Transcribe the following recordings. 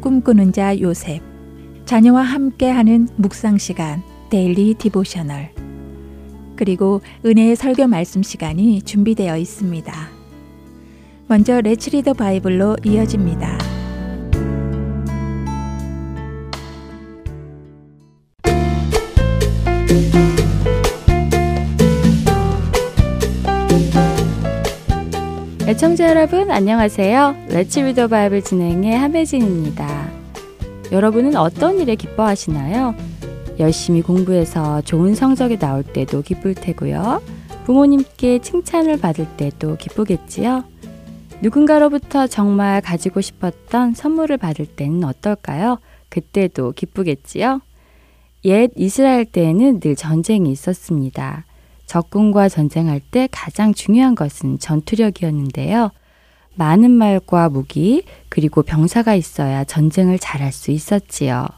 꿈꾸는 자 요셉 자녀와 함께하는 묵상 시간 Daily Devotional 그리고 은혜의 설교 말씀 시간이 준비되어 있습니다. 먼저 Let's Read the Bible로 이어집니다. 애청자 여러분 안녕하세요. 레츠 리더 바이블 진행의 함혜진입니다. 여러분은 어떤 일에 기뻐하시나요? 열심히 공부해서 좋은 성적이 나올 때도 기쁠 테고요. 부모님께 칭찬을 받을 때도 기쁘겠지요. 누군가로부터 정말 가지고 싶었던 선물을 받을 때는 어떨까요? 그때도 기쁘겠지요. 옛 이스라엘 때에는 늘 전쟁이 있었습니다. 적군과 전쟁할 때 가장 중요한 것은 전투력이었는데요. 많은 말과 무기, 그리고 병사가 있어야 전쟁을 잘할 수 있었지요.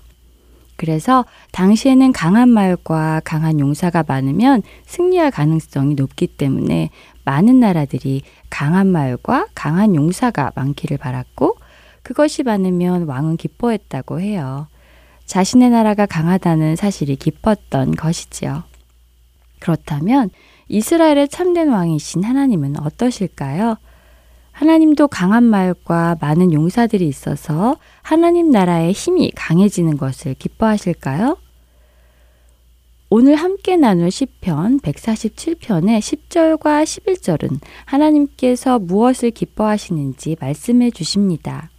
그래서 당시에는 강한 말과 강한 용사가 많으면 승리할 가능성이 높기 때문에 많은 나라들이 강한 말과 강한 용사가 많기를 바랐고 그것이 많으면 왕은 기뻐했다고 해요. 자신의 나라가 강하다는 사실이 기뻤던 것이지요. 그렇다면 이스라엘의 참된 왕이신 하나님은 어떠실까요? 하나님도 강한 말과 많은 용사들이 있어서 하나님 나라의 힘이 강해지는 것을 기뻐하실까요? 오늘 함께 나눌 시편 147편의 10절과 11절은 하나님께서 무엇을 기뻐하시는지 말씀해 주십니다.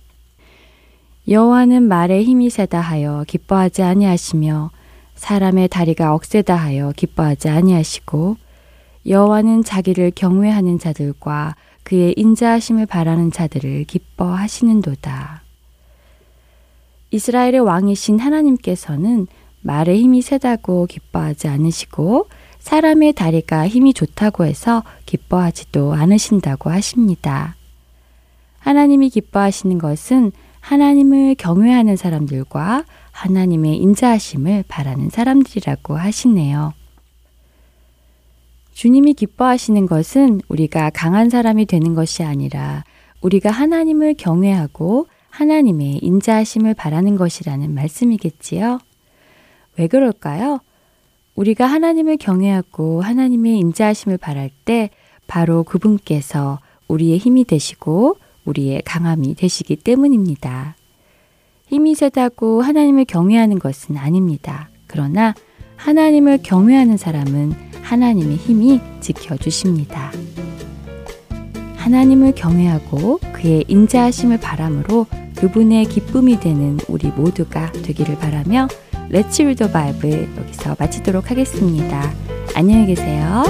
여호와는 말에 힘이 세다 하여 기뻐하지 아니하시며 사람의 다리가 억세다 하여 기뻐하지 아니하시고 여호와는 자기를 경외하는 자들과 그의 인자하심을 바라는 자들을 기뻐하시는도다. 이스라엘의 왕이신 하나님께서는 말에 힘이 세다고 기뻐하지 않으시고 사람의 다리가 힘이 좋다고 해서 기뻐하지도 않으신다고 하십니다. 하나님이 기뻐하시는 것은 하나님을 경외하는 사람들과 하나님의 인자하심을 바라는 사람들이라고 하시네요. 주님이 기뻐하시는 것은 우리가 강한 사람이 되는 것이 아니라 우리가 하나님을 경외하고 하나님의 인자하심을 바라는 것이라는 말씀이겠지요. 왜 그럴까요? 우리가 하나님을 경외하고 하나님의 인자하심을 바랄 때 바로 그분께서 우리의 힘이 되시고 우리의 강함이 되시기 때문입니다. 힘이 세다고 하나님을 경외하는 것은 아닙니다. 그러나 하나님을 경외하는 사람은 하나님의 힘이 지켜주십니다. 하나님을 경외하고 그의 인자하심을 바람으로 그분의 기쁨이 되는 우리 모두가 되기를 바라며 레츠 리더 바이블 여기서 마치도록 하겠습니다. 안녕히 계세요.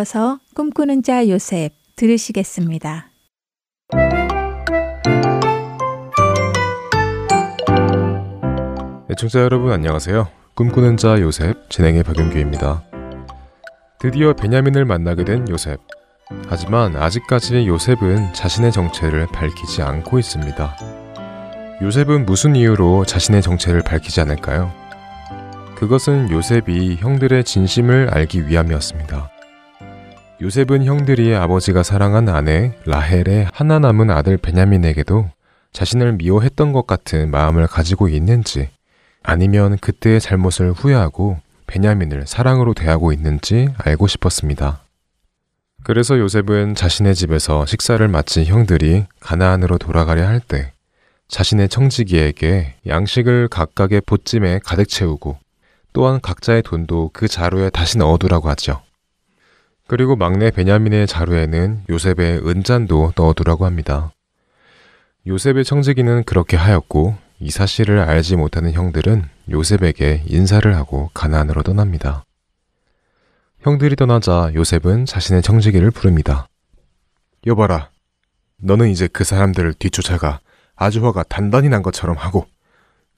이어서 꿈꾸는 자 요셉 들으시겠습니다. 애청자 여러분 안녕하세요. 꿈꾸는 자 요셉 진행의 박윤규입니다. 드디어 베냐민을 만나게 된 요셉. 하지만 아직까지 요셉은 자신의 정체를 밝히지 않고 있습니다. 요셉은 무슨 이유로 자신의 정체를 밝히지 않을까요? 그것은 요셉이 형들의 진심을 알기 위함이었습니다. 요셉은 형들이 아버지가 사랑한 아내 라헬의 하나 남은 아들 베냐민에게도 자신을 미워했던 것 같은 마음을 가지고 있는지 아니면 그때의 잘못을 후회하고 베냐민을 사랑으로 대하고 있는지 알고 싶었습니다. 그래서 요셉은 자신의 집에서 식사를 마친 형들이 가나안으로 돌아가려 할 때 자신의 청지기에게 양식을 각각의 보찜에 가득 채우고 또한 각자의 돈도 그 자루에 다시 넣어두라고 하죠. 그리고 막내 베냐민의 자루에는 요셉의 은잔도 넣어두라고 합니다. 요셉의 청지기는 그렇게 하였고 이 사실을 알지 못하는 형들은 요셉에게 인사를 하고 가나안으로 떠납니다. 형들이 떠나자 요셉은 자신의 청지기를 부릅니다. 여봐라, 너는 이제 그 사람들을 뒤쫓아가 아주 화가 단단히 난 것처럼 하고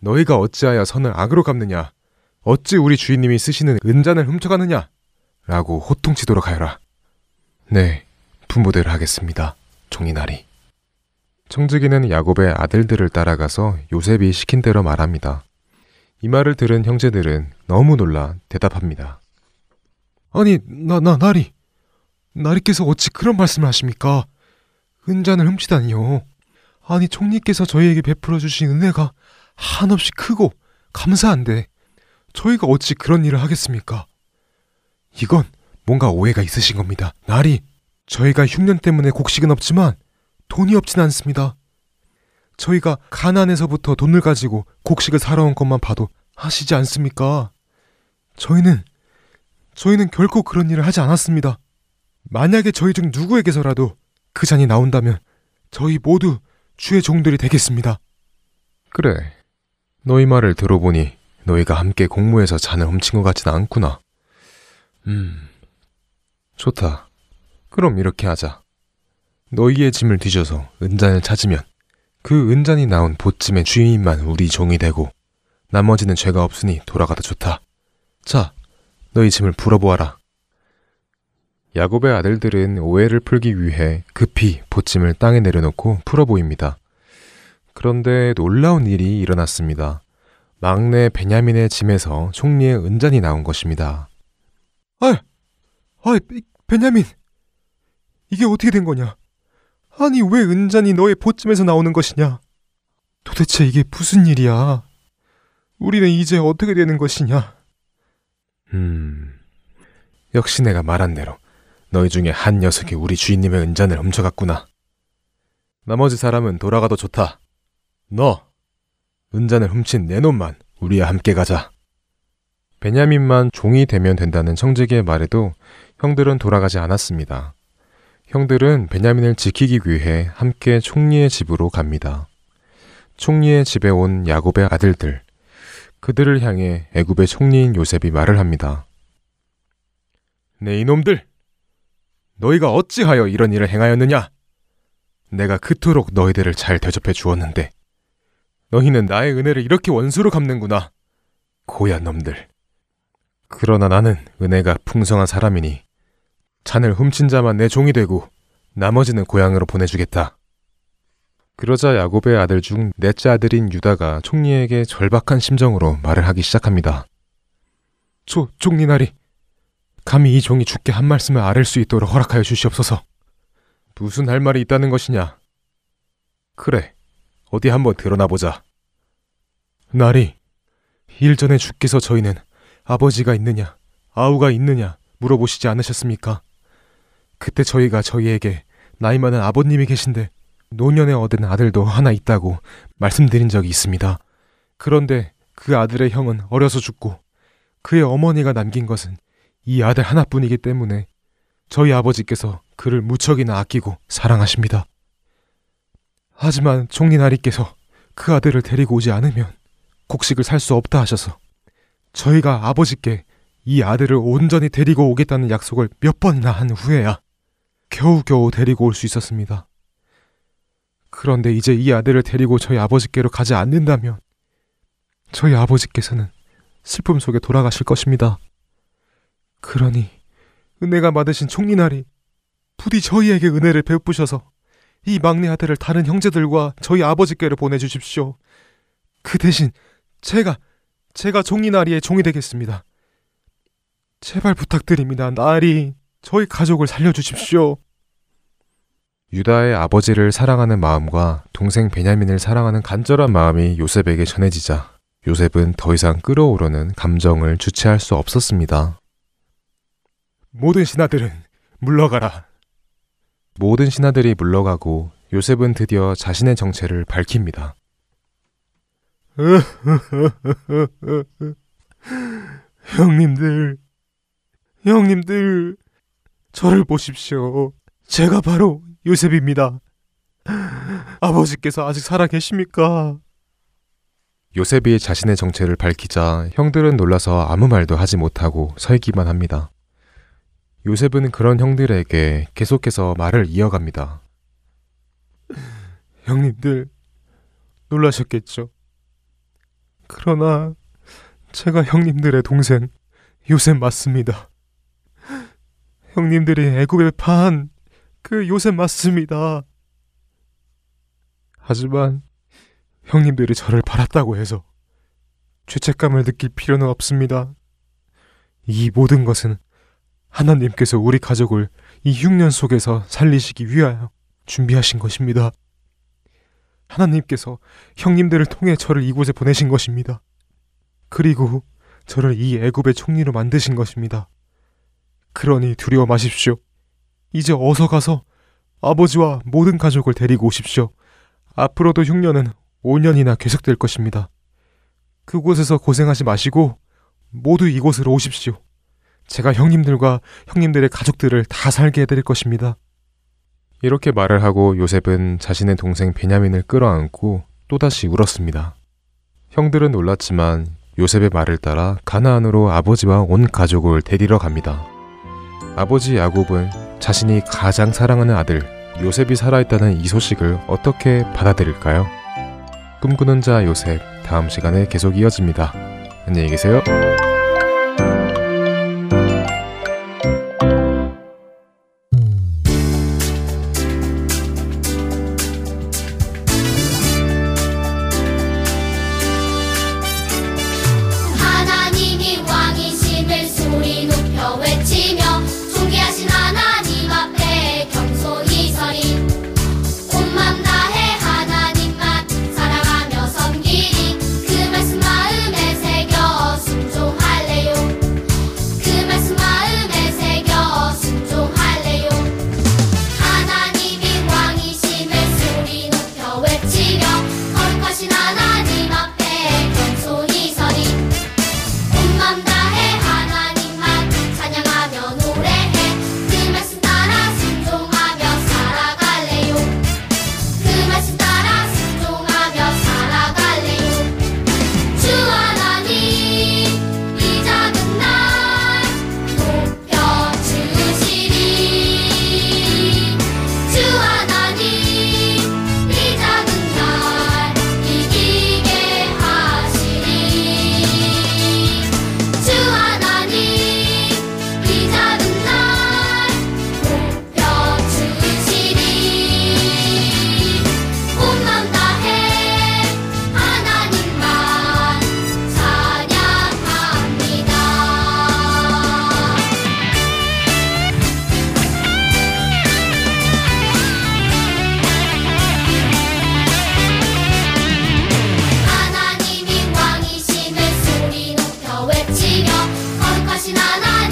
너희가 어찌하여 선을 악으로 갚느냐? 어찌 우리 주인님이 쓰시는 은잔을 훔쳐가느냐? 라고 호통치도록 하여라. 네, 부모대로 하겠습니다. 종이나리. 청지기는 야곱의 아들들을 따라가서 요셉이 시킨 대로 말합니다. 이 말을 들은 형제들은 너무 놀라 대답합니다. 아니, 나, 나, 나리. 나리께서 어찌 그런 말씀을 하십니까? 은잔을 훔치다니요. 아니, 총리께서 저희에게 베풀어 주신 은혜가 한없이 크고 감사한데, 저희가 어찌 그런 일을 하겠습니까? 이건 뭔가 오해가 있으신 겁니다. 나리, 저희가 흉년 때문에 곡식은 없지만 돈이 없진 않습니다. 저희가 가난에서부터 돈을 가지고 곡식을 사러 온 것만 봐도 하시지 않습니까? 저희는 저희는 결코 그런 일을 하지 않았습니다. 만약에 저희 중 누구에게서라도 그 잔이 나온다면 저희 모두 주의 종들이 되겠습니다. 그래. 너희 말을 들어보니 너희가 함께 공모해서 잔을 훔친 것 같진 않구나. 음, 좋다. 그럼 이렇게 하자. 너희의 짐을 뒤져서 은잔을 찾으면 그 은잔이 나온 보찜의 주인만 우리 종이 되고 나머지는 죄가 없으니 돌아가다 좋다. 자, 너희 짐을 풀어보아라. 야곱의 아들들은 오해를 풀기 위해 급히 보찜을 땅에 내려놓고 풀어 보입니다. 그런데 놀라운 일이 일어났습니다. 막내 베냐민의 짐에서 총리의 은잔이 나온 것입니다. 아이, 아이, 베냐민. 이게 어떻게 된 거냐? 아니, 왜 은잔이 너의 보찜에서 나오는 것이냐? 도대체 이게 무슨 일이야? 우리는 이제 어떻게 되는 것이냐? 음, 역시 내가 말한 대로 너희 중에 한 녀석이 우리 주인님의 은잔을 훔쳐갔구나. 나머지 사람은 돌아가도 좋다. 너, 은잔을 훔친 내 놈만 우리와 함께 가자. 베냐민만 종이 되면 된다는 청지기의 말에도 형들은 돌아가지 않았습니다. 형들은 베냐민을 지키기 위해 함께 총리의 집으로 갑니다. 총리의 집에 온 야곱의 아들들, 그들을 향해 애굽의 총리인 요셉이 말을 합니다. 네 이놈들! 너희가 어찌하여 이런 일을 행하였느냐? 내가 그토록 너희들을 잘 대접해 주었는데 너희는 나의 은혜를 이렇게 원수로 갚는구나. 고얀 놈들. 그러나 나는 은혜가 풍성한 사람이니 잔을 훔친 자만 내 종이 되고 나머지는 고향으로 보내주겠다. 그러자 야곱의 아들 중 넷째 아들인 유다가 총리에게 절박한 심정으로 말을 하기 시작합니다. 조, 총리나리. 감히 이 종이 죽게 한 말씀을 아랠 수 있도록 허락하여 주시옵소서. 무슨 할 말이 있다는 것이냐? 그래, 어디 한번 드러나 보자. 나리, 일전에 주께서 저희는 아버지가 있느냐, 아우가 있느냐 물어보시지 않으셨습니까? 그때 저희가 저희에게 나이 많은 아버님이 계신데 노년에 얻은 아들도 하나 있다고 말씀드린 적이 있습니다. 그런데 그 아들의 형은 어려서 죽고 그의 어머니가 남긴 것은 이 아들 하나뿐이기 때문에 저희 아버지께서 그를 무척이나 아끼고 사랑하십니다. 하지만 총리 나리께서 그 아들을 데리고 오지 않으면 곡식을 살 수 없다 하셔서 저희가 아버지께 이 아들을 온전히 데리고 오겠다는 약속을 몇 번이나 한 후에야 겨우겨우 데리고 올 수 있었습니다. 그런데 이제 이 아들을 데리고 저희 아버지께로 가지 않는다면 저희 아버지께서는 슬픔 속에 돌아가실 것입니다. 그러니 은혜가 많으신 총리나리 부디 저희에게 은혜를 베푸셔서 이 막내 아들을 다른 형제들과 저희 아버지께로 보내주십시오. 그 대신 제가 제가 총리나리의 종이 되겠습니다. 제발 부탁드립니다. 나리 저희 가족을 살려주십시오. 유다의 아버지를 사랑하는 마음과 동생 베냐민을 사랑하는 간절한 마음이 요셉에게 전해지자 요셉은 더 이상 끓어오르는 감정을 주체할 수 없었습니다. 모든 신하들은 물러가라. 모든 신하들이 물러가고 요셉은 드디어 자신의 정체를 밝힙니다. 형님들, 형님들, 저를 보십시오. 제가 바로 요셉입니다. 아버지께서 아직 살아 계십니까? 요셉이 자신의 정체를 밝히자 형들은 놀라서 아무 말도 하지 못하고 서 있기만 합니다. 요셉은 그런 형들에게 계속해서 말을 이어갑니다. 형님들, 놀라셨겠죠? 그러나 제가 형님들의 동생 요셉 맞습니다. 형님들이 애굽에 판 그 요셉 맞습니다. 하지만 형님들이 저를 팔았다고 해서 죄책감을 느낄 필요는 없습니다. 이 모든 것은 하나님께서 우리 가족을 이 흉년 속에서 살리시기 위하여 준비하신 것입니다. 하나님께서 형님들을 통해 저를 이곳에 보내신 것입니다. 그리고 저를 이 애굽의 총리로 만드신 것입니다. 그러니 두려워 마십시오. 이제 어서 가서 아버지와 모든 가족을 데리고 오십시오. 앞으로도 흉년은 5년이나 계속될 것입니다. 그곳에서 고생하지 마시고 모두 이곳으로 오십시오. 제가 형님들과 형님들의 가족들을 다 살게 해드릴 것입니다. 이렇게 말을 하고 요셉은 자신의 동생 베냐민을 끌어안고 또다시 울었습니다. 형들은 놀랐지만 요셉의 말을 따라 가나안으로 아버지와 온 가족을 데리러 갑니다. 아버지 야곱은 자신이 가장 사랑하는 아들 요셉이 살아있다는 이 소식을 어떻게 받아들일까요? 꿈꾸는 자 요셉 다음 시간에 계속 이어집니다. 안녕히 계세요. しなない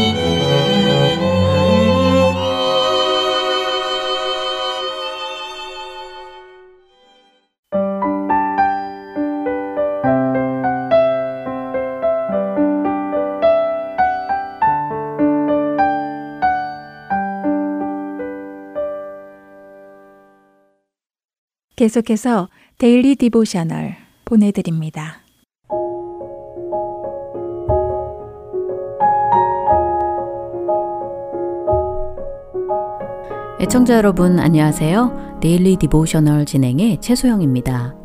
계속해서 Daily Devotional 보내드립니다. 애청자 여러분 안녕하세요. Daily Devotional 진행의 최소영입니다.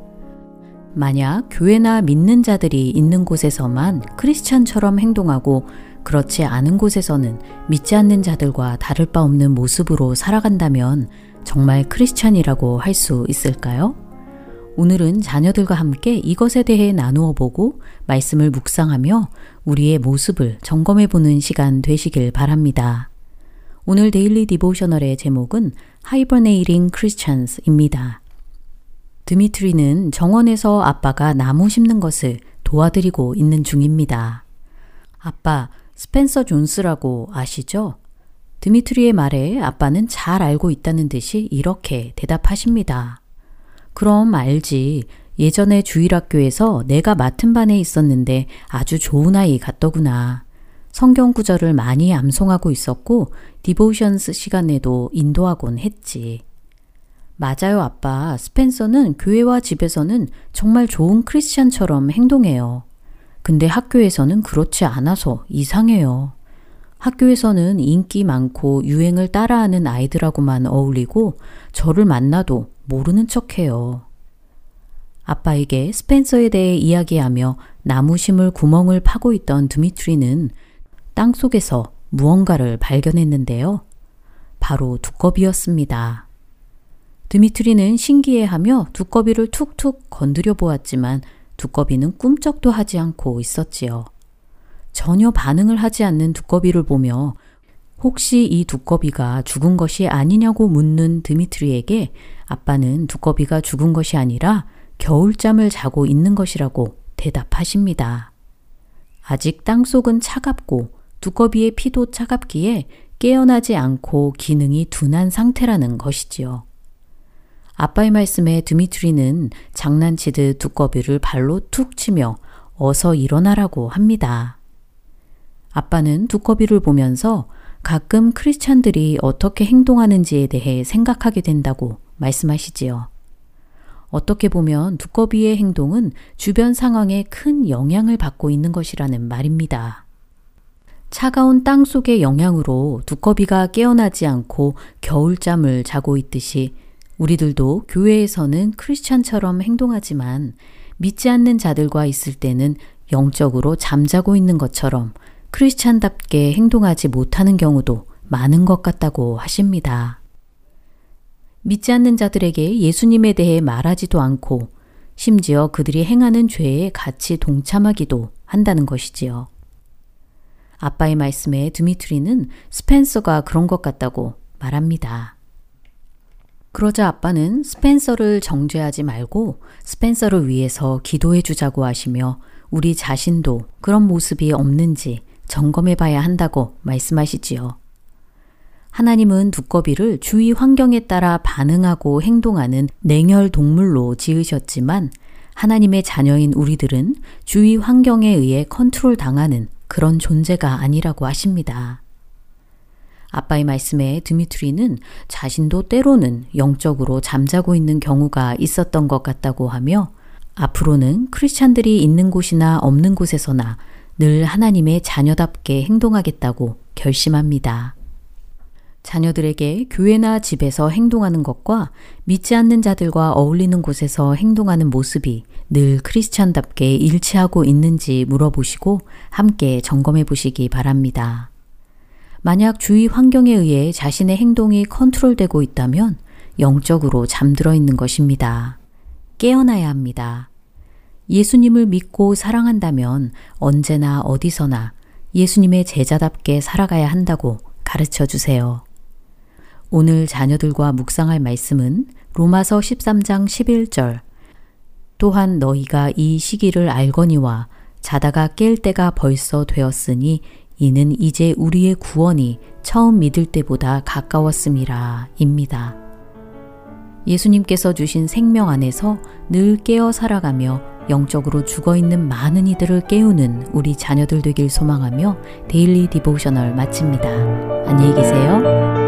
만약 교회나 믿는 자들이 있는 곳에서만 크리스찬처럼 행동하고 그렇지 않은 곳에서는 믿지 않는 자들과 다를 바 없는 모습으로 살아간다면 정말 크리스찬이라고 할 수 있을까요? 오늘은 자녀들과 함께 이것에 대해 나누어 보고 말씀을 묵상하며 우리의 모습을 점검해 보는 시간 되시길 바랍니다. 오늘 Daily Devotional의 제목은 Hibernating Christians입니다. 드미트리는 정원에서 아빠가 나무 심는 것을 도와드리고 있는 중입니다. 아빠, 스펜서 존스라고 아시죠? 드미트리의 말에 아빠는 잘 알고 있다는 듯이 이렇게 대답하십니다. 그럼 알지. 예전에 주일학교에서 내가 맡은 반에 있었는데 아주 좋은 아이 같더구나. 성경 구절을 많이 암송하고 있었고 디보션스 시간에도 인도하곤 했지. 맞아요, 아빠. 스펜서는 교회와 집에서는 정말 좋은 크리스찬처럼 행동해요. 근데 학교에서는 그렇지 않아서 이상해요. 학교에서는 인기 많고 유행을 따라하는 아이들하고만 어울리고 저를 만나도 모르는 척 해요. 아빠에게 스펜서에 대해 이야기하며 나무 심을 구멍을 파고 있던 드미트리는 땅 속에서 무언가를 발견했는데요. 바로 두꺼비였습니다. 드미트리는 신기해하며 두꺼비를 툭툭 건드려 보았지만 두꺼비는 꿈쩍도 하지 않고 있었지요. 전혀 반응을 하지 않는 두꺼비를 보며 혹시 이 두꺼비가 죽은 것이 아니냐고 묻는 드미트리에게 아빠는 두꺼비가 죽은 것이 아니라 겨울잠을 자고 있는 것이라고 대답하십니다. 아직 땅속은 차갑고 두꺼비의 피도 차갑기에 깨어나지 않고 기능이 둔한 상태라는 것이지요. 아빠의 말씀에 드미트리는 장난치듯 두꺼비를 발로 툭 치며 어서 일어나라고 합니다. 아빠는 두꺼비를 보면서 가끔 크리스찬들이 어떻게 행동하는지에 대해 생각하게 된다고 말씀하시지요. 어떻게 보면 두꺼비의 행동은 주변 상황에 큰 영향을 받고 있는 것이라는 말입니다. 차가운 땅 속의 영향으로 두꺼비가 깨어나지 않고 겨울잠을 자고 있듯이 우리들도 교회에서는 크리스찬처럼 행동하지만 믿지 않는 자들과 있을 때는 영적으로 잠자고 있는 것처럼 크리스찬답게 행동하지 못하는 경우도 많은 것 같다고 하십니다. 믿지 않는 자들에게 예수님에 대해 말하지도 않고 심지어 그들이 행하는 죄에 같이 동참하기도 한다는 것이지요. 아빠의 말씀에 드미트리는 스펜서가 그런 것 같다고 말합니다. 그러자 아빠는 스펜서를 정죄하지 말고 스펜서를 위해서 기도해 주자고 하시며 우리 자신도 그런 모습이 없는지 점검해 봐야 한다고 말씀하시지요. 하나님은 두꺼비를 주위 환경에 따라 반응하고 행동하는 냉혈 동물로 지으셨지만 하나님의 자녀인 우리들은 주위 환경에 의해 컨트롤 당하는 그런 존재가 아니라고 하십니다. 아빠의 말씀에 드미트리는 자신도 때로는 영적으로 잠자고 있는 경우가 있었던 것 같다고 하며 앞으로는 크리스찬들이 있는 곳이나 없는 곳에서나 늘 하나님의 자녀답게 행동하겠다고 결심합니다. 자녀들에게 교회나 집에서 행동하는 것과 믿지 않는 자들과 어울리는 곳에서 행동하는 모습이 늘 크리스찬답게 일치하고 있는지 물어보시고 함께 점검해 보시기 바랍니다. 만약 주위 환경에 의해 자신의 행동이 컨트롤되고 있다면 영적으로 잠들어 있는 것입니다. 깨어나야 합니다. 예수님을 믿고 사랑한다면 언제나 어디서나 예수님의 제자답게 살아가야 한다고 가르쳐 주세요. 오늘 자녀들과 묵상할 말씀은 로마서 13장 11절. 또한 너희가 이 시기를 알거니와 자다가 깰 때가 벌써 되었으니 이는 이제 우리의 구원이 처음 믿을 때보다 가까웠음이라 입니다. 예수님께서 주신 생명 안에서 늘 깨어 살아가며 영적으로 죽어 있는 많은 이들을 깨우는 우리 자녀들 되길 소망하며 Daily Devotional 마칩니다. 안녕히 계세요.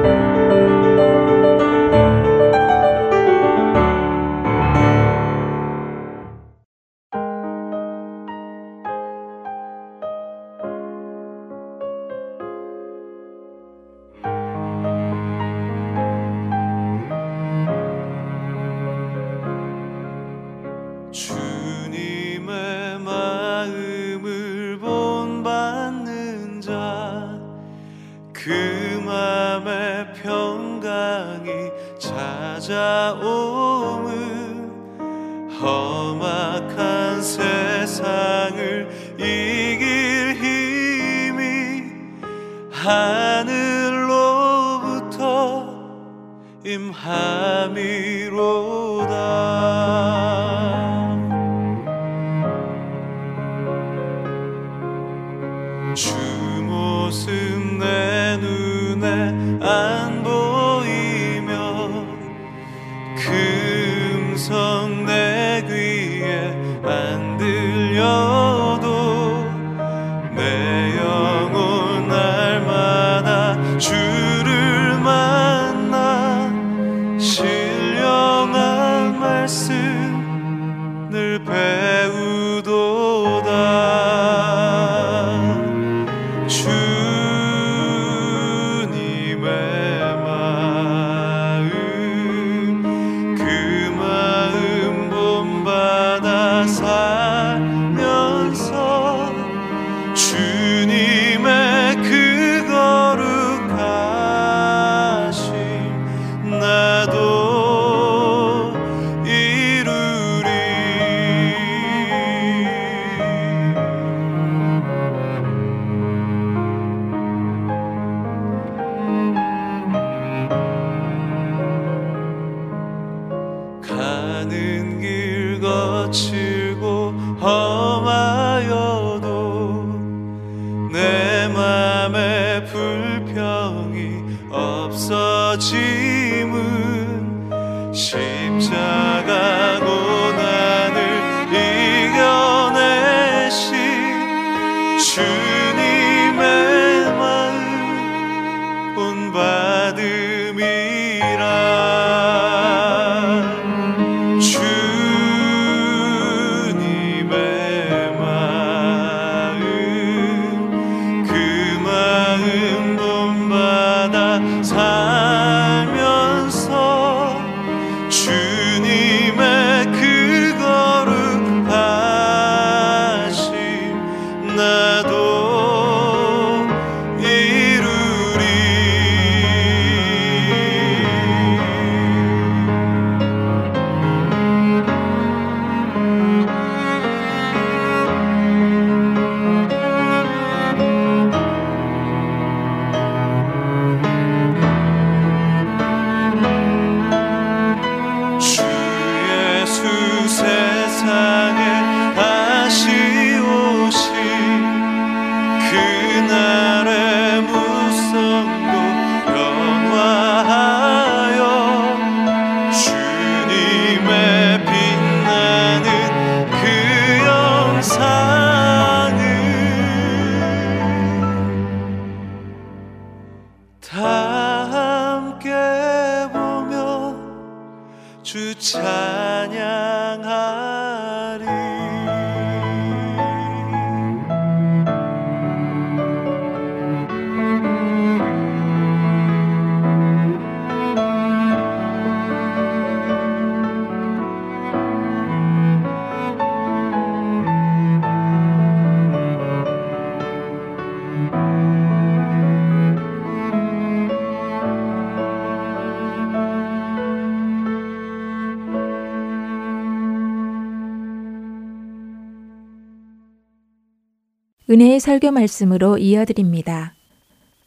은혜의 설교 말씀으로 이어드립니다.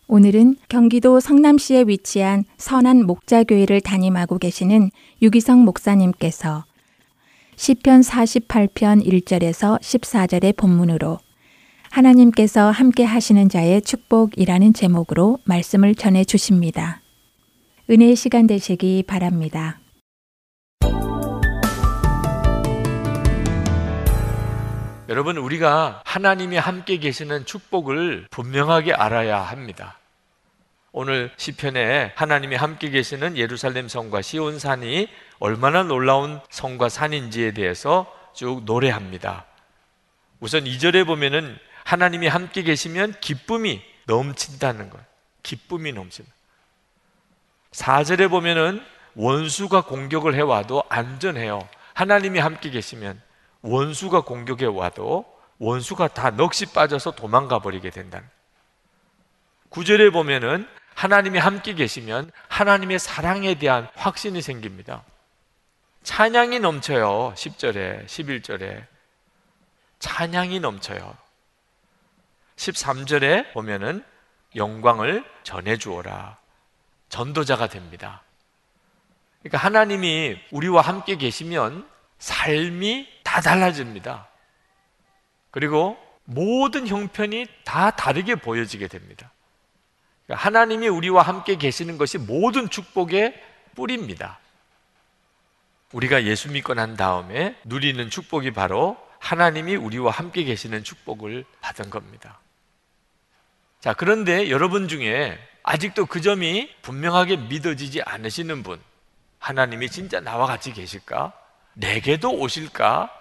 오늘은 경기도 성남시에 위치한 선한 목자교회를 담임하고 계시는 유기성 목사님께서 시편 48편 1절에서 14절의 본문으로 하나님께서 함께 하시는 자의 축복이라는 제목으로 말씀을 전해 주십니다. 은혜의 시간 되시기 바랍니다. 여러분, 우리가 하나님이 함께 계시는 축복을 분명하게 알아야 합니다. 오늘 시편에 하나님이 함께 계시는 예루살렘 성과 시온 산이 얼마나 놀라운 성과 산인지에 대해서 쭉 노래합니다. 우선 2절에 보면은 하나님이 함께 계시면 기쁨이 넘친다는 것. 기쁨이 넘친다. 4절에 보면은 원수가 공격을 해와도 안전해요. 하나님이 함께 계시면 원수가 공격해 와도 원수가 다 넋이 빠져서 도망가 버리게 된다. 9절에 보면은 하나님이 함께 계시면 하나님의 사랑에 대한 확신이 생깁니다. 찬양이 넘쳐요. 10절에, 11절에. 찬양이 넘쳐요. 13절에 보면은 영광을 전해 주어라. 전도자가 됩니다. 그러니까 하나님이 우리와 함께 계시면 삶이 다 달라집니다. 그리고 모든 형편이 다 다르게 보여지게 됩니다. 그러니까 하나님이 우리와 함께 계시는 것이 모든 축복의 뿌리입니다. 우리가 예수 믿고 난 다음에 누리는 축복이 바로 하나님이 우리와 함께 계시는 축복을 받은 겁니다. 자, 그런데 여러분 중에 아직도 그 점이 분명하게 믿어지지 않으시는 분, 하나님이 진짜 나와 같이 계실까? 내게도 오실까?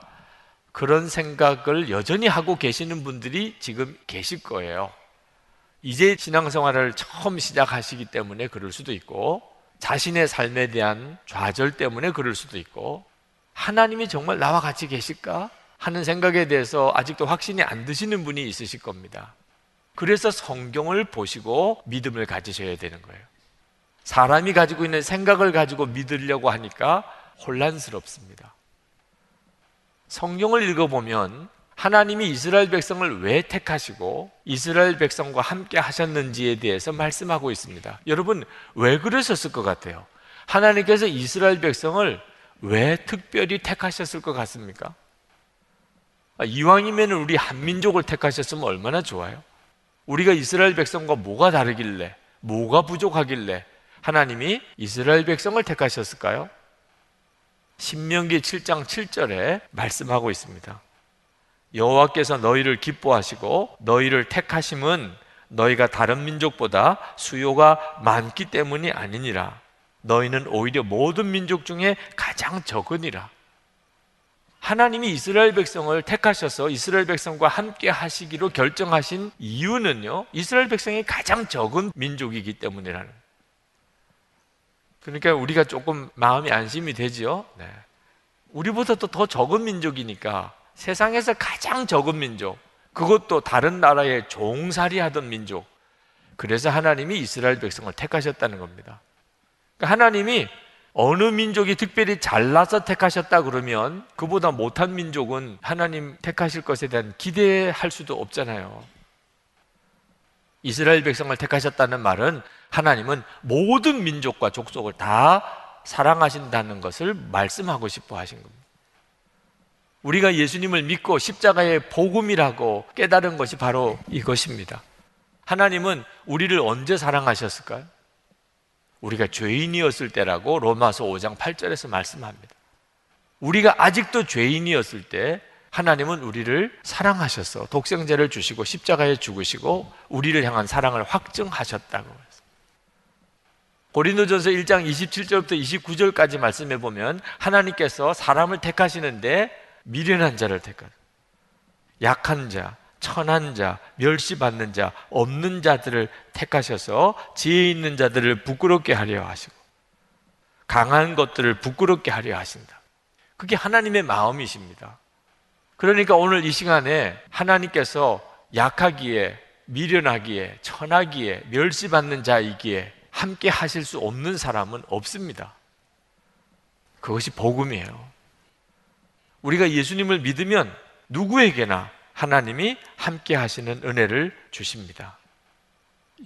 그런 생각을 여전히 하고 계시는 분들이 지금 계실 거예요. 이제 신앙생활을 처음 시작하시기 때문에 그럴 수도 있고, 자신의 삶에 대한 좌절 때문에 그럴 수도 있고, 하나님이 정말 나와 같이 계실까? 하는 생각에 대해서 아직도 확신이 안 드시는 분이 있으실 겁니다. 그래서 성경을 보시고 믿음을 가지셔야 되는 거예요. 사람이 가지고 있는 생각을 가지고 믿으려고 하니까 혼란스럽습니다. 성경을 읽어보면 하나님이 이스라엘 백성을 왜 택하시고 이스라엘 백성과 함께 하셨는지에 대해서 말씀하고 있습니다. 여러분, 왜 그러셨을 것 같아요? 하나님께서 이스라엘 백성을 왜 특별히 택하셨을 것 같습니까? 아, 이왕이면 우리 한민족을 택하셨으면 얼마나 좋아요? 우리가 이스라엘 백성과 뭐가 다르길래, 뭐가 부족하길래 하나님이 이스라엘 백성을 택하셨을까요? 신명기 7장 7절에 말씀하고 있습니다. 여호와께서 너희를 기뻐하시고 너희를 택하심은 너희가 다른 민족보다 수요가 많기 때문이 아니니라. 너희는 오히려 모든 민족 중에 가장 적으니라. 하나님이 이스라엘 백성을 택하셔서 이스라엘 백성과 함께 하시기로 결정하신 이유는요, 이스라엘 백성이 가장 적은 민족이기 때문이라는. 그러니까 우리가 조금 마음이 안심이 되지요. 네. 우리보다도 더 적은 민족이니까 세상에서 가장 적은 민족, 그것도 다른 나라에 종살이 하던 민족. 그래서 하나님이 이스라엘 백성을 택하셨다는 겁니다. 그러니까 하나님이 어느 민족이 특별히 잘나서 택하셨다 그러면 그보다 못한 민족은 하나님 택하실 것에 대한 기대할 수도 없잖아요. 이스라엘 백성을 택하셨다는 말은 하나님은 모든 민족과 족속을 다 사랑하신다는 것을 말씀하고 싶어 하신 겁니다. 우리가 예수님을 믿고 십자가의 복음이라고 깨달은 것이 바로 이것입니다. 하나님은 우리를 언제 사랑하셨을까요? 우리가 죄인이었을 때라고 로마서 5장 8절에서 말씀합니다. 우리가 아직도 죄인이었을 때 하나님은 우리를 사랑하셔서 독생자를 주시고 십자가에 죽으시고 우리를 향한 사랑을 확증하셨다고. 고린도전서 1장 27절부터 29절까지 말씀해 보면 하나님께서 사람을 택하시는데 미련한 자를 택하다. 약한 자, 천한 자, 멸시받는 자, 없는 자들을 택하셔서 지혜 있는 자들을 부끄럽게 하려 하시고 강한 것들을 부끄럽게 하려 하신다. 그게 하나님의 마음이십니다. 그러니까 오늘 이 시간에 하나님께서 약하기에 미련하기에 천하기에 멸시받는 자이기에 함께 하실 수 없는 사람은 없습니다. 그것이 복음이에요. 우리가 예수님을 믿으면 누구에게나 하나님이 함께 하시는 은혜를 주십니다.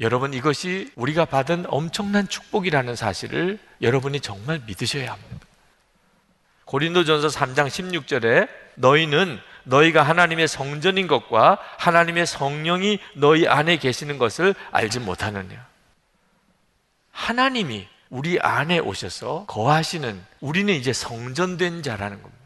여러분 이것이 우리가 받은 엄청난 축복이라는 사실을 여러분이 정말 믿으셔야 합니다. 고린도전서 3장 16절에 너희는 너희가 하나님의 성전인 것과 하나님의 성령이 너희 안에 계시는 것을 알지 못하느냐. 하나님이 우리 안에 오셔서 거하시는 우리는 이제 성전된 자라는 겁니다.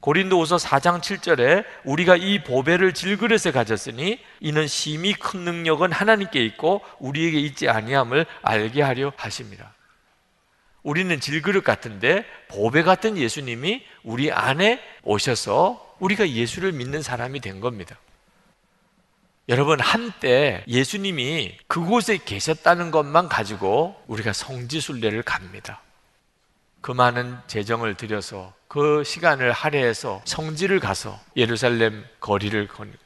고린도후서 4장 7절에 우리가 이 보배를 질그릇에 가졌으니 이는 심히 큰 능력은 하나님께 있고 우리에게 있지 아니함을 알게 하려 하십니다. 우리는 질그릇 같은데 보배 같은 예수님이 우리 안에 오셔서 우리가 예수를 믿는 사람이 된 겁니다. 여러분 한때 예수님이 그곳에 계셨다는 것만 가지고 우리가 성지순례를 갑니다. 그 많은 재정을 들여서 그 시간을 할애해서 성지를 가서 예루살렘 거리를 거닐고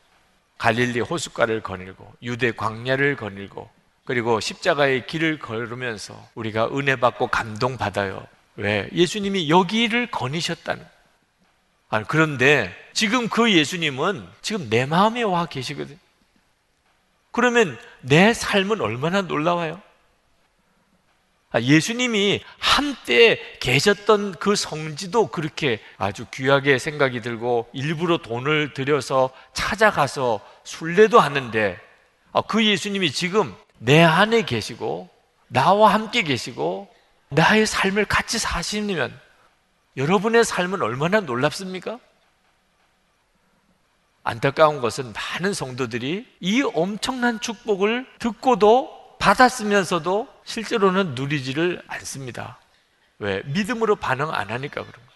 갈릴리 호숫가를 거닐고 유대 광야를 거닐고 그리고 십자가의 길을 걸으면서 우리가 은혜 받고 감동 받아요. 왜? 예수님이 여기를 거니셨다는. 아니, 그런데 지금 그 예수님은 지금 내 마음에 와 계시거든. 그러면 내 삶은 얼마나 놀라워요? 아, 예수님이 한때 계셨던 그 성지도 그렇게 아주 귀하게 생각이 들고 일부러 돈을 들여서 찾아가서 순례도 하는데 아, 그 예수님이 지금 내 안에 계시고 나와 함께 계시고 나의 삶을 같이 사시면 여러분의 삶은 얼마나 놀랍습니까? 안타까운 것은 많은 성도들이 이 엄청난 축복을 듣고도 받았으면서도 실제로는 누리지를 않습니다. 왜? 믿음으로 반응 안 하니까 그런 거예요.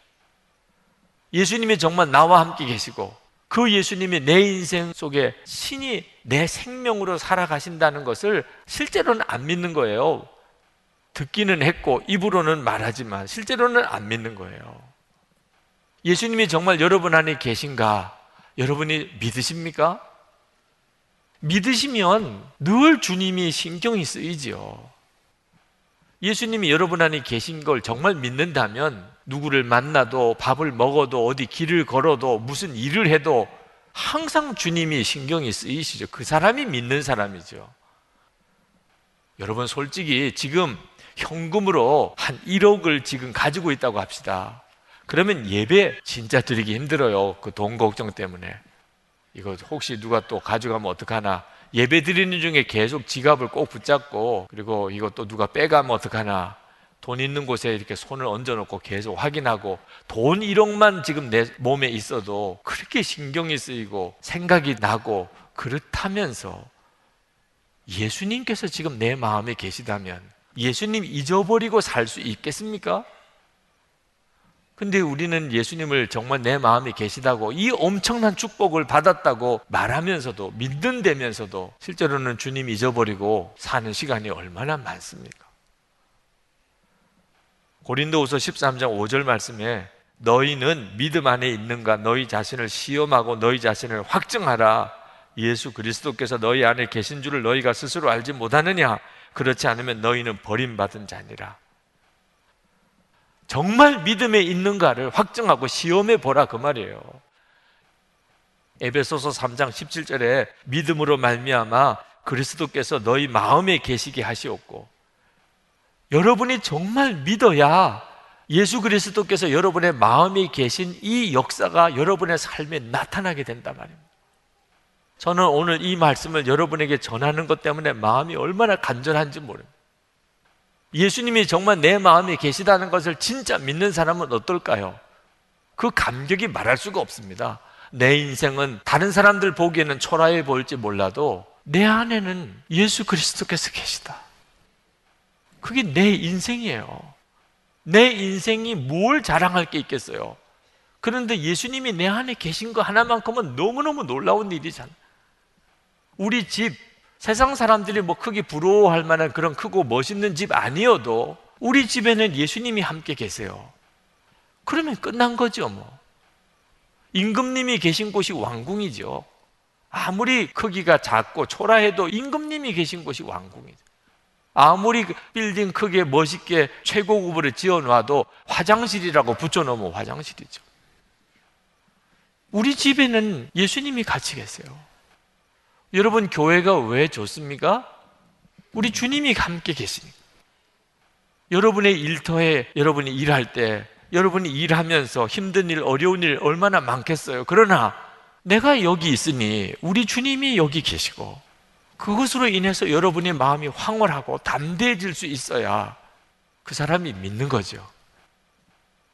예수님이 정말 나와 함께 계시고 그 예수님이 내 인생 속에 신이 내 생명으로 살아가신다는 것을 실제로는 안 믿는 거예요. 듣기는 했고 입으로는 말하지만 실제로는 안 믿는 거예요. 예수님이 정말 여러분 안에 계신가? 여러분이 믿으십니까? 믿으시면 늘 주님이 신경이 쓰이지요. 예수님이 여러분 안에 계신 걸 정말 믿는다면 누구를 만나도 밥을 먹어도 어디 길을 걸어도 무슨 일을 해도 항상 주님이 신경이 쓰이시죠. 그 사람이 믿는 사람이죠. 여러분 솔직히 지금 현금으로 한 1억을 지금 가지고 있다고 합시다. 그러면 예배 진짜 드리기 힘들어요. 그 돈 걱정 때문에. 이거 혹시 누가 또 가져가면 어떡하나. 예배 드리는 중에 계속 지갑을 꼭 붙잡고 그리고 또 누가 빼가면 어떡하나. 돈 있는 곳에 이렇게 손을 얹어놓고 계속 확인하고 돈 1억만 지금 내 몸에 있어도 그렇게 신경이 쓰이고 생각이 나고 그렇다면서 예수님께서 지금 내 마음에 계시다면 예수님 잊어버리고 살 수 있겠습니까? 근데 우리는 예수님을 정말 내 마음에 계시다고 이 엄청난 축복을 받았다고 말하면서도 믿는다면서도 실제로는 주님 잊어버리고 사는 시간이 얼마나 많습니까? 고린도후서 13장 5절 말씀에 너희는 믿음 안에 있는가? 너희 자신을 시험하고 너희 자신을 확증하라. 예수 그리스도께서 너희 안에 계신 줄을 너희가 스스로 알지 못하느냐? 그렇지 않으면 너희는 버림받은 자니라. 정말 믿음에 있는가를 확증하고 시험해 보라 그 말이에요. 에베소서 3장 17절에 믿음으로 말미암아 그리스도께서 너희 마음에 계시게 하시옵고 여러분이 정말 믿어야 예수 그리스도께서 여러분의 마음에 계신 이 역사가 여러분의 삶에 나타나게 된단 말입니다. 저는 오늘 이 말씀을 여러분에게 전하는 것 때문에 마음이 얼마나 간절한지 모릅니다. 예수님이 정말 내 마음에 계시다는 것을 진짜 믿는 사람은 어떨까요? 그 감격이 말할 수가 없습니다. 내 인생은 다른 사람들 보기에는 초라해 보일지 몰라도 내 안에는 예수 그리스도께서 계시다. 그게 내 인생이에요. 내 인생이 뭘 자랑할 게 있겠어요? 그런데 예수님이 내 안에 계신 거 하나만큼은 너무너무 놀라운 일이잖아. 우리 집 세상 사람들이 뭐 크게 부러워할 만한 그런 크고 멋있는 집 아니어도 우리 집에는 예수님이 함께 계세요. 그러면 끝난 거죠, 뭐. 임금님이 계신 곳이 왕궁이죠. 아무리 크기가 작고 초라해도 임금님이 계신 곳이 왕궁이죠. 아무리 그 빌딩 크게 멋있게 최고급으로 지어놔도 화장실이라고 붙여놓으면 화장실이죠. 우리 집에는 예수님이 같이 계세요. 여러분, 교회가 왜 좋습니까? 우리 주님이 함께 계시니까. 여러분의 일터에 여러분이 일할 때, 여러분이 일하면서 힘든 일, 어려운 일 얼마나 많겠어요. 그러나 내가 여기 있으니 우리 주님이 여기 계시고 그것으로 인해서 여러분의 마음이 황홀하고 담대해질 수 있어야 그 사람이 믿는 거죠.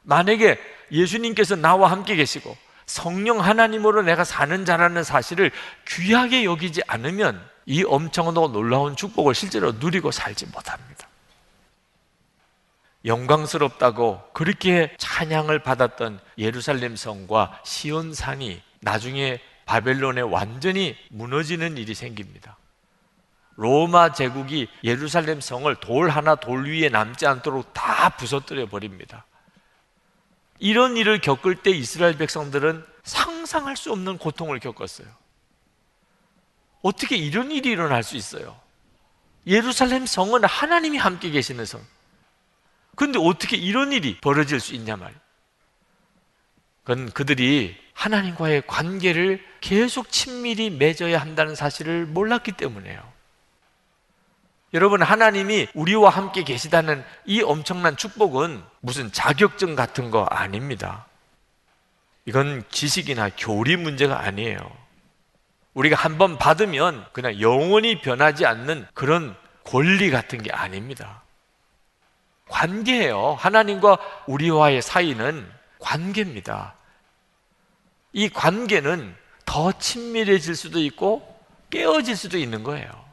만약에 예수님께서 나와 함께 계시고 성령 하나님으로 내가 사는 자라는 사실을 귀하게 여기지 않으면 이 엄청나고 놀라운 축복을 실제로 누리고 살지 못합니다. 영광스럽다고 그렇게 찬양을 받았던 예루살렘 성과 시온 산이 나중에 바벨론에 완전히 무너지는 일이 생깁니다. 로마 제국이 예루살렘 성을 돌 하나 돌 위에 남지 않도록 다 부서뜨려 버립니다. 이런 일을 겪을 때 이스라엘 백성들은 상상할 수 없는 고통을 겪었어요. 어떻게 이런 일이 일어날 수 있어요? 예루살렘 성은 하나님이 함께 계시는 성. 근데 어떻게 이런 일이 벌어질 수 있냐 말이에요. 그건 그들이 하나님과의 관계를 계속 친밀히 맺어야 한다는 사실을 몰랐기 때문에요. 여러분, 하나님이 우리와 함께 계시다는 이 엄청난 축복은 무슨 자격증 같은 거 아닙니다. 이건 지식이나 교리 문제가 아니에요. 우리가 한번 받으면 그냥 영원히 변하지 않는 그런 권리 같은 게 아닙니다. 관계예요. 하나님과 우리와의 사이는 관계입니다. 이 관계는 더 친밀해질 수도 있고 깨어질 수도 있는 거예요.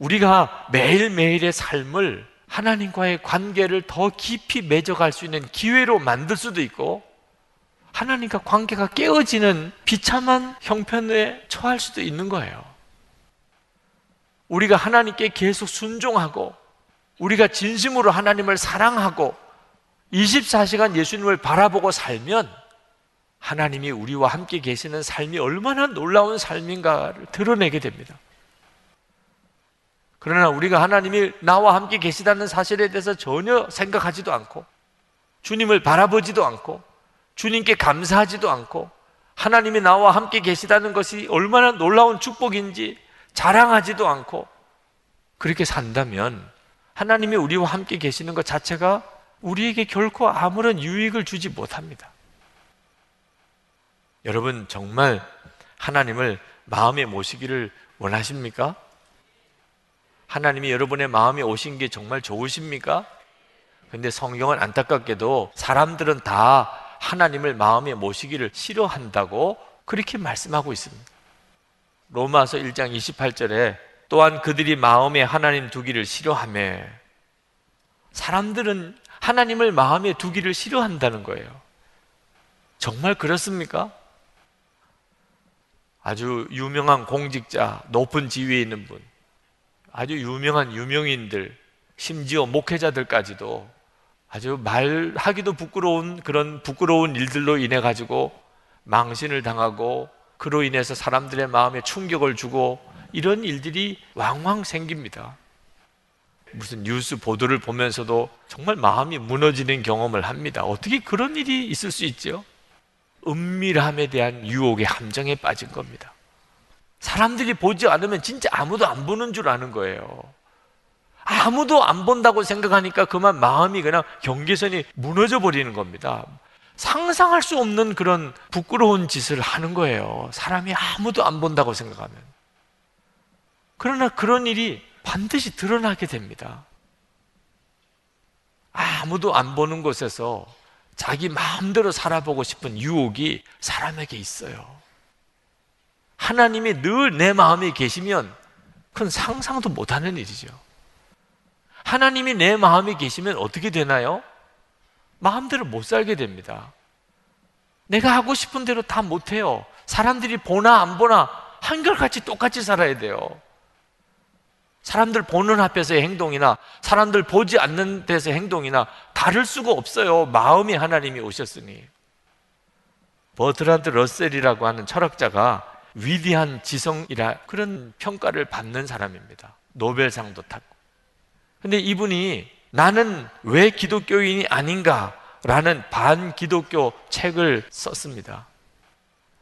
우리가 매일매일의 삶을 하나님과의 관계를 더 깊이 맺어갈 수 있는 기회로 만들 수도 있고 하나님과 관계가 깨어지는 비참한 형편에 처할 수도 있는 거예요. 우리가 하나님께 계속 순종하고 우리가 진심으로 하나님을 사랑하고 24시간 예수님을 바라보고 살면 하나님이 우리와 함께 계시는 삶이 얼마나 놀라운 삶인가를 드러내게 됩니다. 그러나 우리가 하나님이 나와 함께 계시다는 사실에 대해서 전혀 생각하지도 않고 주님을 바라보지도 않고 주님께 감사하지도 않고 하나님이 나와 함께 계시다는 것이 얼마나 놀라운 축복인지 자랑하지도 않고 그렇게 산다면 하나님이 우리와 함께 계시는 것 자체가 우리에게 결코 아무런 유익을 주지 못합니다. 여러분 정말 하나님을 마음에 모시기를 원하십니까? 하나님이 여러분의 마음에 오신 게 정말 좋으십니까? 근데 성경은 안타깝게도 사람들은 다 하나님을 마음에 모시기를 싫어한다고 그렇게 말씀하고 있습니다. 로마서 1장 28절에 또한 그들이 마음에 하나님 두기를 싫어하며 사람들은 하나님을 마음에 두기를 싫어한다는 거예요. 정말 그렇습니까? 아주 유명한 공직자, 높은 지위에 있는 분, 아주 유명한 유명인들, 심지어 목회자들까지도 아주 말하기도 부끄러운 그런 부끄러운 일들로 인해 가지고 망신을 당하고 그로 인해서 사람들의 마음에 충격을 주고 이런 일들이 왕왕 생깁니다. 무슨 뉴스 보도를 보면서도 정말 마음이 무너지는 경험을 합니다. 어떻게 그런 일이 있을 수 있죠? 은밀함에 대한 유혹의 함정에 빠진 겁니다. 사람들이 보지 않으면 진짜 아무도 안 보는 줄 아는 거예요. 아무도 안 본다고 생각하니까 그만 마음이 그냥 경계선이 무너져 버리는 겁니다. 상상할 수 없는 그런 부끄러운 짓을 하는 거예요. 사람이 아무도 안 본다고 생각하면. 그러나 그런 일이 반드시 드러나게 됩니다. 아무도 안 보는 곳에서 자기 마음대로 살아보고 싶은 유혹이 사람에게 있어요. 하나님이 늘 내 마음에 계시면 그건 상상도 못하는 일이죠. 하나님이 내 마음에 계시면 어떻게 되나요? 마음대로 못 살게 됩니다. 내가 하고 싶은 대로 다 못해요. 사람들이 보나 안 보나 한결같이 똑같이 살아야 돼요. 사람들 보는 앞에서의 행동이나 사람들 보지 않는 데서 행동이나 다를 수가 없어요. 마음이 하나님이 오셨으니. 버트란드 러셀이라고 하는 철학자가 위대한 지성이라 그런 평가를 받는 사람입니다. 노벨상도 탔고. 근데 이분이 나는 왜 기독교인이 아닌가 라는 반기독교 책을 썼습니다.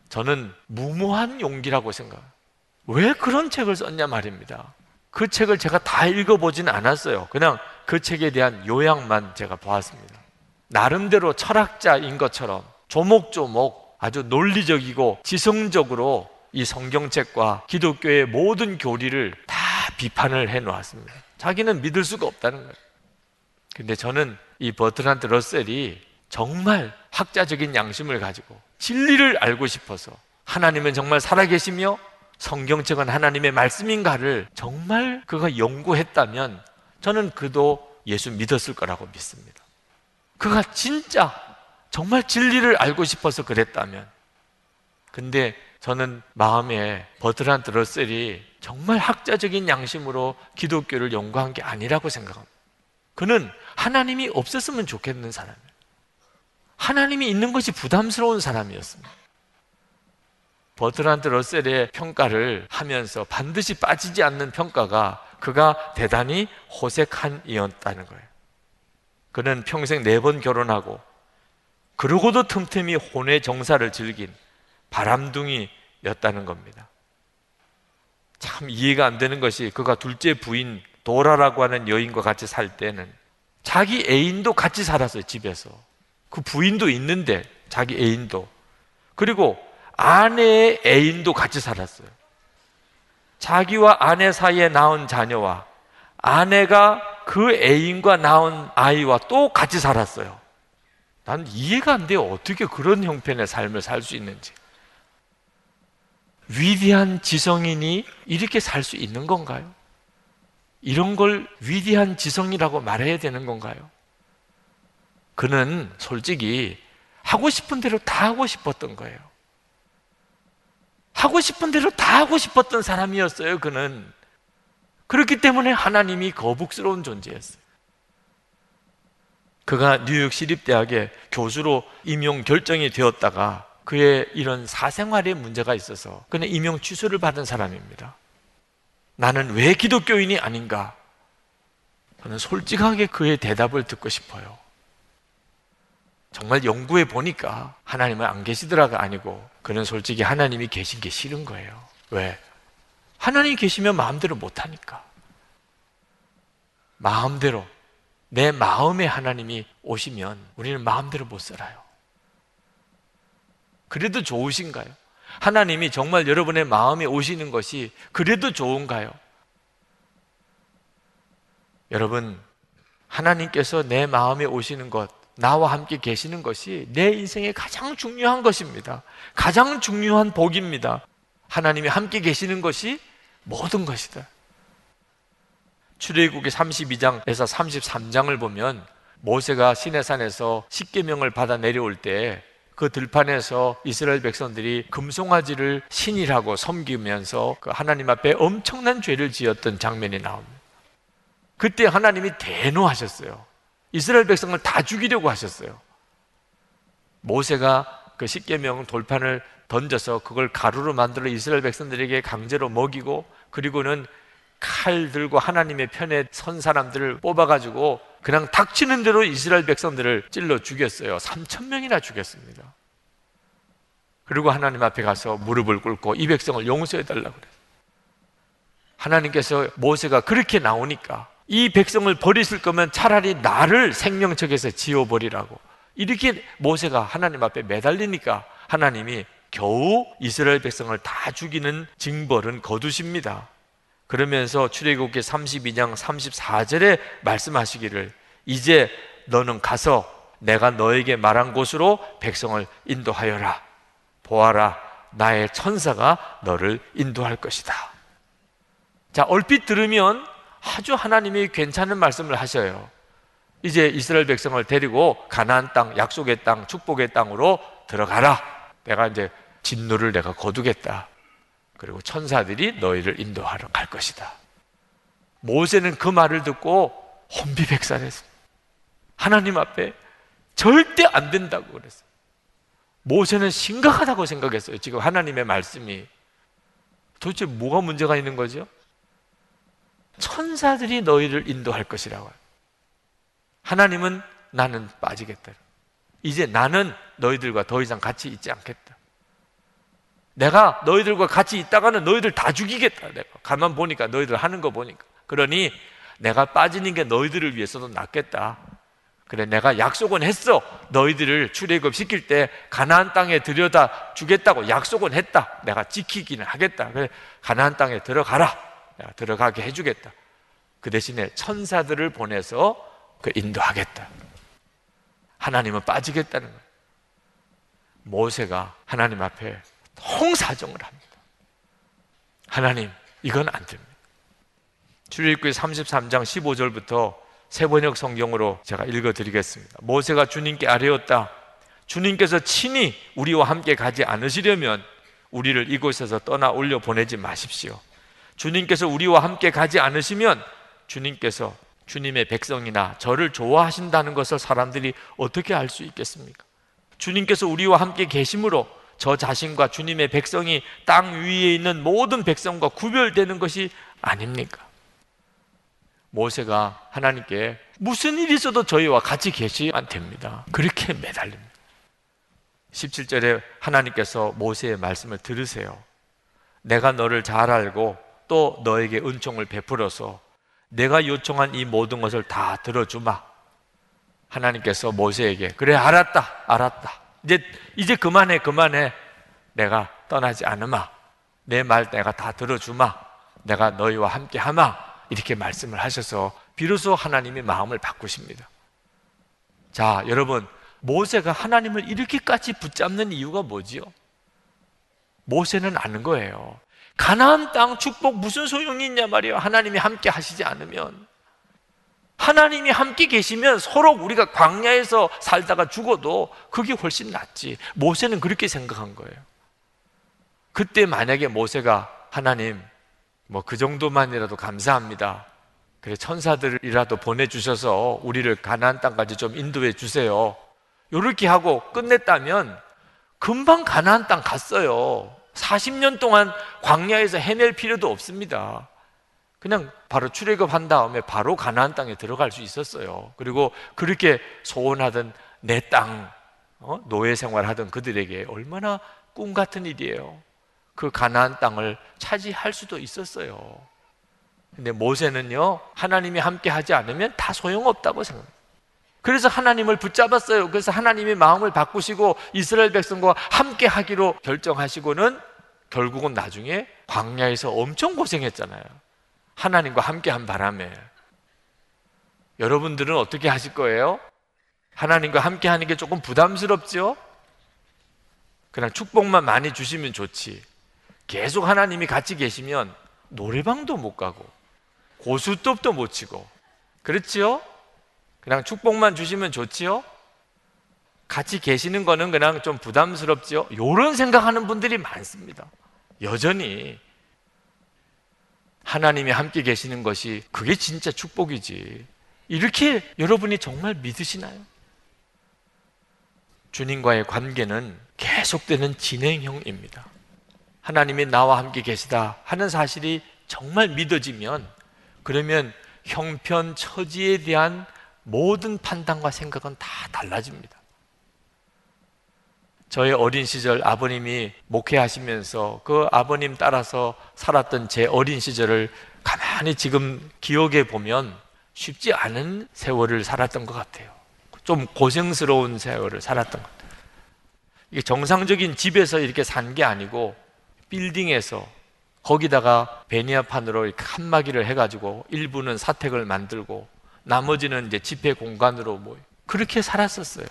저는 무모한 용기라고 생각해요. 왜 그런 책을 썼냐 말입니다. 그 책을 제가 다 읽어보진 않았어요. 그냥 그 책에 대한 요약만 제가 보았습니다. 나름대로 철학자인 것처럼 조목조목 아주 논리적이고 지성적으로 이 성경책과 기독교의 모든 교리를 다 비판을 해 놓았습니다. 자기는 믿을 수가 없다는 거예요. 근데 저는 이 버트란트 러셀이 정말 학자적인 양심을 가지고 진리를 알고 싶어서 하나님은 정말 살아계시며 성경책은 하나님의 말씀인가를 정말 그가 연구했다면 저는 그도 예수 믿었을 거라고 믿습니다. 그가 진짜 정말 진리를 알고 싶어서 그랬다면 근데 저는 마음에 버트란트 러셀이 정말 학자적인 양심으로 기독교를 연구한 게 아니라고 생각합니다. 그는 하나님이 없었으면 좋겠는 사람이에요. 하나님이 있는 것이 부담스러운 사람이었습니다. 버트란트 러셀의 평가를 하면서 반드시 빠지지 않는 평가가 그가 대단히 호색한 이었다는 거예요. 그는 평생 네 번 결혼하고 그러고도 틈틈이 혼의 정사를 즐긴 바람둥이였다는 겁니다. 참 이해가 안 되는 것이 그가 둘째 부인 도라라고 하는 여인과 같이 살 때는 자기 애인도 같이 살았어요, 집에서. 그 부인도 있는데 자기 애인도. 그리고 아내의 애인도 같이 살았어요. 자기와 아내 사이에 낳은 자녀와 아내가 그 애인과 낳은 아이와 또 같이 살았어요. 난 이해가 안 돼요. 어떻게 그런 형편의 삶을 살 수 있는지. 위대한 지성인이 이렇게 살 수 있는 건가요? 이런 걸 위대한 지성이라고 말해야 되는 건가요? 그는 솔직히 하고 싶은 대로 다 하고 싶었던 거예요. 하고 싶은 대로 다 하고 싶었던 사람이었어요, 그는. 그렇기 때문에 하나님이 거북스러운 존재였어요. 그가 뉴욕 시립대학의 교수로 임용 결정이 되었다가 그의 이런 사생활에 문제가 있어서 그는 임용 취소를 받은 사람입니다. 나는 왜 기독교인이 아닌가? 저는 솔직하게 그의 대답을 듣고 싶어요. 정말 연구해 보니까 하나님은 안 계시더라가 아니고 그는 솔직히 하나님이 계신 게 싫은 거예요. 왜? 하나님이 계시면 마음대로 못 하니까. 마음대로 내 마음에 하나님이 오시면 우리는 마음대로 못 살아요. 그래도 좋으신가요? 하나님이 정말 여러분의 마음에 오시는 것이 그래도 좋은가요? 여러분, 하나님께서 내 마음에 오시는 것, 나와 함께 계시는 것이 내 인생의 가장 중요한 것입니다. 가장 중요한 복입니다. 하나님이 함께 계시는 것이 모든 것이다. 출애굽기 32장에서 33장을 보면 모세가 시내산에서 십계명을 받아 내려올 때 그 들판에서 이스라엘 백성들이 금송아지를 신이라고 섬기면서 그 하나님 앞에 엄청난 죄를 지었던 장면이 나옵니다. 그때 하나님이 대노하셨어요. 이스라엘 백성을 다 죽이려고 하셨어요. 모세가 그 십계명 돌판을 던져서 그걸 가루로 만들어 이스라엘 백성들에게 강제로 먹이고 그리고는 칼 들고 하나님의 편에 선 사람들을 뽑아가지고 그냥 닥치는 대로 이스라엘 백성들을 찔러 죽였어요. 3천 명이나 죽였습니다. 그리고 하나님 앞에 가서 무릎을 꿇고 이 백성을 용서해 달라고 그래요. 하나님께서 모세가 그렇게 나오니까 이 백성을 버리실 거면 차라리 나를 생명책에서 지워버리라고 이렇게 모세가 하나님 앞에 매달리니까 하나님이 겨우 이스라엘 백성을 다 죽이는 징벌은 거두십니다. 그러면서 출애굽기 32장 34절에 말씀하시기를 이제 너는 가서 내가 너에게 말한 곳으로 백성을 인도하여라. 보아라. 나의 천사가 너를 인도할 것이다. 자, 얼핏 들으면 아주 하나님이 괜찮은 말씀을 하셔요. 이제 이스라엘 백성을 데리고 가나안 땅, 약속의 땅, 축복의 땅으로 들어가라. 내가 이제 진노를 내가 거두겠다. 그리고 천사들이 너희를 인도하러 갈 것이다. 모세는 그 말을 듣고 혼비백산했습니다. 하나님 앞에 절대 안 된다고 그랬어요. 모세는 심각하다고 생각했어요. 지금 하나님의 말씀이. 도대체 뭐가 문제가 있는 거죠? 천사들이 너희를 인도할 것이라고. 하나님은 나는 빠지겠다. 이제 나는 너희들과 더 이상 같이 있지 않겠다. 내가 너희들과 같이 있다가는 너희들 다 죽이겠다. 내가 가만 보니까 너희들 하는 거 보니까. 그러니 내가 빠지는 게 너희들을 위해서도 낫겠다. 그래 내가 약속은 했어. 너희들을 출애굽 시킬 때 가나안 땅에 들여다 주겠다고 약속은 했다. 내가 지키기는 하겠다. 그래 가나안 땅에 들어가라. 내가 들어가게 해 주겠다. 그 대신에 천사들을 보내서 그 인도하겠다. 하나님은 빠지겠다는 거예요. 모세가 하나님 앞에 홍사정을 합니다. 하나님, 이건 안 됩니다. 출애굽기 33장 15절부터 세번역 성경으로 제가 읽어 드리겠습니다. 모세가 주님께 아뢰었다. 주님께서 친히 우리와 함께 가지 않으시려면 우리를 이곳에서 떠나 올려 보내지 마십시오. 주님께서 우리와 함께 가지 않으시면 주님께서 주님의 백성이나 저를 좋아하신다는 것을 사람들이 어떻게 알 수 있겠습니까? 주님께서 우리와 함께 계심으로 저 자신과 주님의 백성이 땅 위에 있는 모든 백성과 구별되는 것이 아닙니까? 모세가 하나님께 무슨 일이 있어도 저희와 같이 계시면 됩니다. 그렇게 매달립니다. 17절에 하나님께서 모세의 말씀을 들으세요. 내가 너를 잘 알고 또 너에게 은총을 베풀어서 내가 요청한 이 모든 것을 다 들어주마. 하나님께서 모세에게 그래 알았다 알았다 이제 이제 그만해 그만해 내가 떠나지 않으마 내 말 내가 다 들어주마 내가 너희와 함께 하마 이렇게 말씀을 하셔서 비로소 하나님이 마음을 바꾸십니다. 자 여러분 모세가 하나님을 이렇게까지 붙잡는 이유가 뭐지요? 모세는 아는 거예요. 가나안 땅 축복 무슨 소용이 있냐 말이에요. 하나님이 함께 하시지 않으면 하나님이 함께 계시면 서로 우리가 광야에서 살다가 죽어도 그게 훨씬 낫지. 모세는 그렇게 생각한 거예요. 그때 만약에 모세가 하나님 뭐 그 정도만이라도 감사합니다. 그래 천사들이라도 보내주셔서 우리를 가나안 땅까지 좀 인도해 주세요. 이렇게 하고 끝냈다면 금방 가나안 땅 갔어요. 40년 동안 광야에서 헤맬 필요도 없습니다. 그냥 바로 출애굽 한 다음에 바로 가나안 땅에 들어갈 수 있었어요. 그리고 그렇게 소원하던 내 땅, 어? 노예 생활하던 그들에게 얼마나 꿈 같은 일이에요. 그 가나안 땅을 차지할 수도 있었어요. 근데 모세는요, 하나님이 함께 하지 않으면 다 소용없다고 생각합니다. 그래서 하나님을 붙잡았어요. 그래서 하나님이 마음을 바꾸시고 이스라엘 백성과 함께 하기로 결정하시고는 결국은 나중에 광야에서 엄청 고생했잖아요. 하나님과 함께 한 바람에. 여러분들은 어떻게 하실 거예요? 하나님과 함께 하는 게 조금 부담스럽죠? 그냥 축복만 많이 주시면 좋지. 계속 하나님이 같이 계시면 노래방도 못 가고 고수톱도 못 치고 그렇지요? 그냥 축복만 주시면 좋지요? 같이 계시는 거는 그냥 좀 부담스럽지요? 이런 생각하는 분들이 많습니다. 여전히 하나님이 함께 계시는 것이 그게 진짜 축복이지. 이렇게 여러분이 정말 믿으시나요? 주님과의 관계는 계속되는 진행형입니다. 하나님이 나와 함께 계시다 하는 사실이 정말 믿어지면 그러면 형편 처지에 대한 모든 판단과 생각은 다 달라집니다. 저의 어린 시절 아버님이 목회하시면서 그 아버님 따라서 살았던 제 어린 시절을 가만히 지금 기억해 보면 쉽지 않은 세월을 살았던 것 같아요. 좀 고생스러운 세월을 살았던 것 같아요. 이게 정상적인 집에서 이렇게 산 게 아니고 빌딩에서 거기다가 베니아판으로 칸막이를 해가지고 일부는 사택을 만들고 나머지는 이제 집회 공간으로 뭐 그렇게 살았었어요.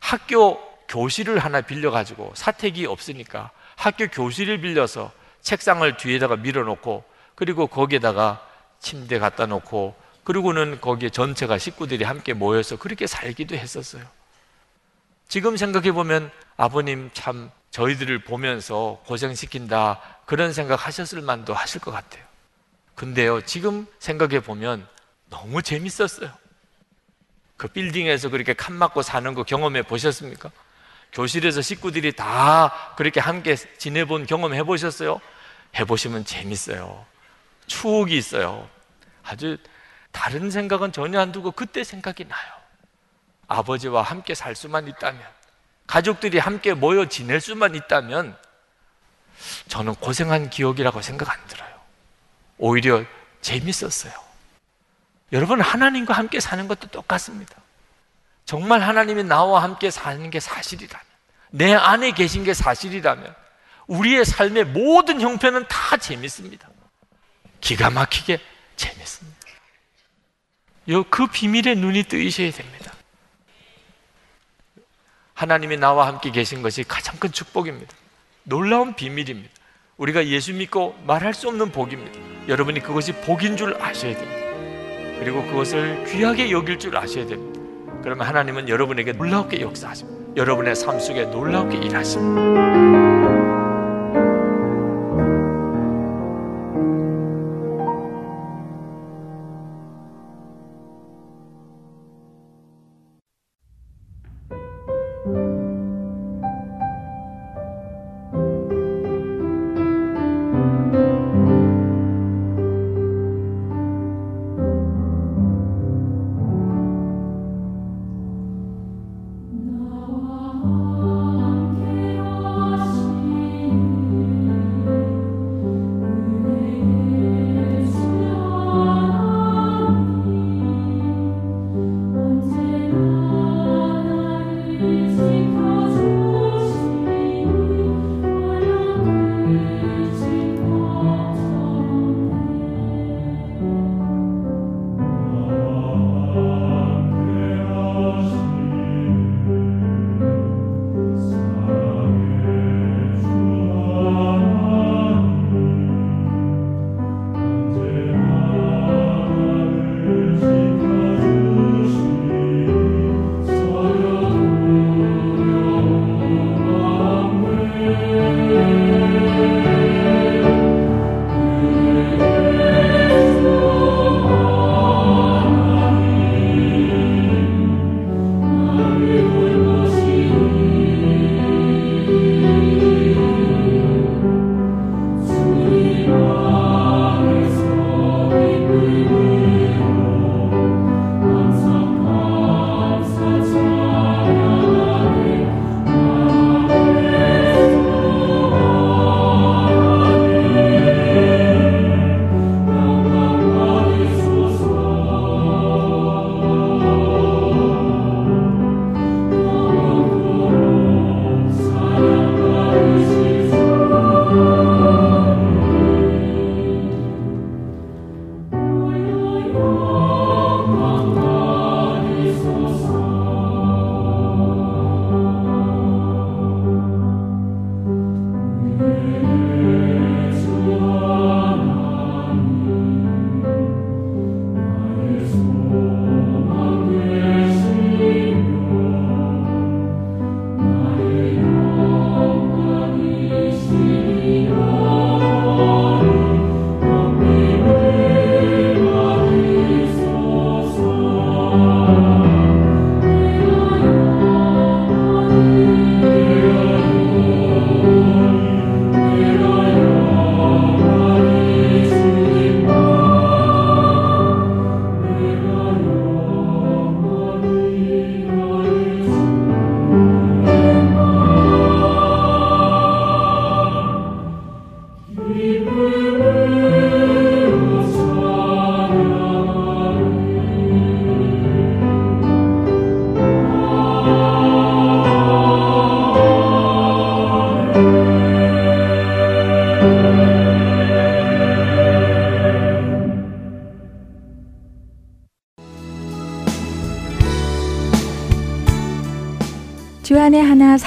학교 교실을 하나 빌려가지고 사택이 없으니까 학교 교실을 빌려서 책상을 뒤에다가 밀어놓고 그리고 거기에다가 침대 갖다 놓고 그리고는 거기에 전체가 식구들이 함께 모여서 그렇게 살기도 했었어요. 지금 생각해 보면 아버님 참 저희들을 보면서 고생시킨다 그런 생각 하셨을 만도 하실 것 같아요. 근데요, 지금 생각해 보면 너무 재밌었어요. 그 빌딩에서 그렇게 칸 맞고 사는 거 경험해 보셨습니까? 교실에서 식구들이 다 그렇게 함께 지내본 경험 해보셨어요? 해보시면 재밌어요. 추억이 있어요. 아주 다른 생각은 전혀 안 두고 그때 생각이 나요. 아버지와 함께 살 수만 있다면, 가족들이 함께 모여 지낼 수만 있다면, 저는 고생한 기억이라고 생각 안 들어요. 오히려 재밌었어요. 여러분, 하나님과 함께 사는 것도 똑같습니다. 정말 하나님이 나와 함께 사는 게 사실이라면, 내 안에 계신 게 사실이라면, 우리의 삶의 모든 형편은 다 재밌습니다. 기가 막히게 재밌습니다. 그 비밀의 눈이 뜨이셔야 됩니다. 하나님이 나와 함께 계신 것이 가장 큰 축복입니다. 놀라운 비밀입니다. 우리가 예수 믿고 말할 수 없는 복입니다. 여러분이 그것이 복인 줄 아셔야 됩니다. 그리고 그것을 귀하게 여길 줄 아셔야 됩니다. 그러면 하나님은 여러분에게 놀랍게 역사하십니다. 여러분의 삶 속에 놀랍게 일하십니다.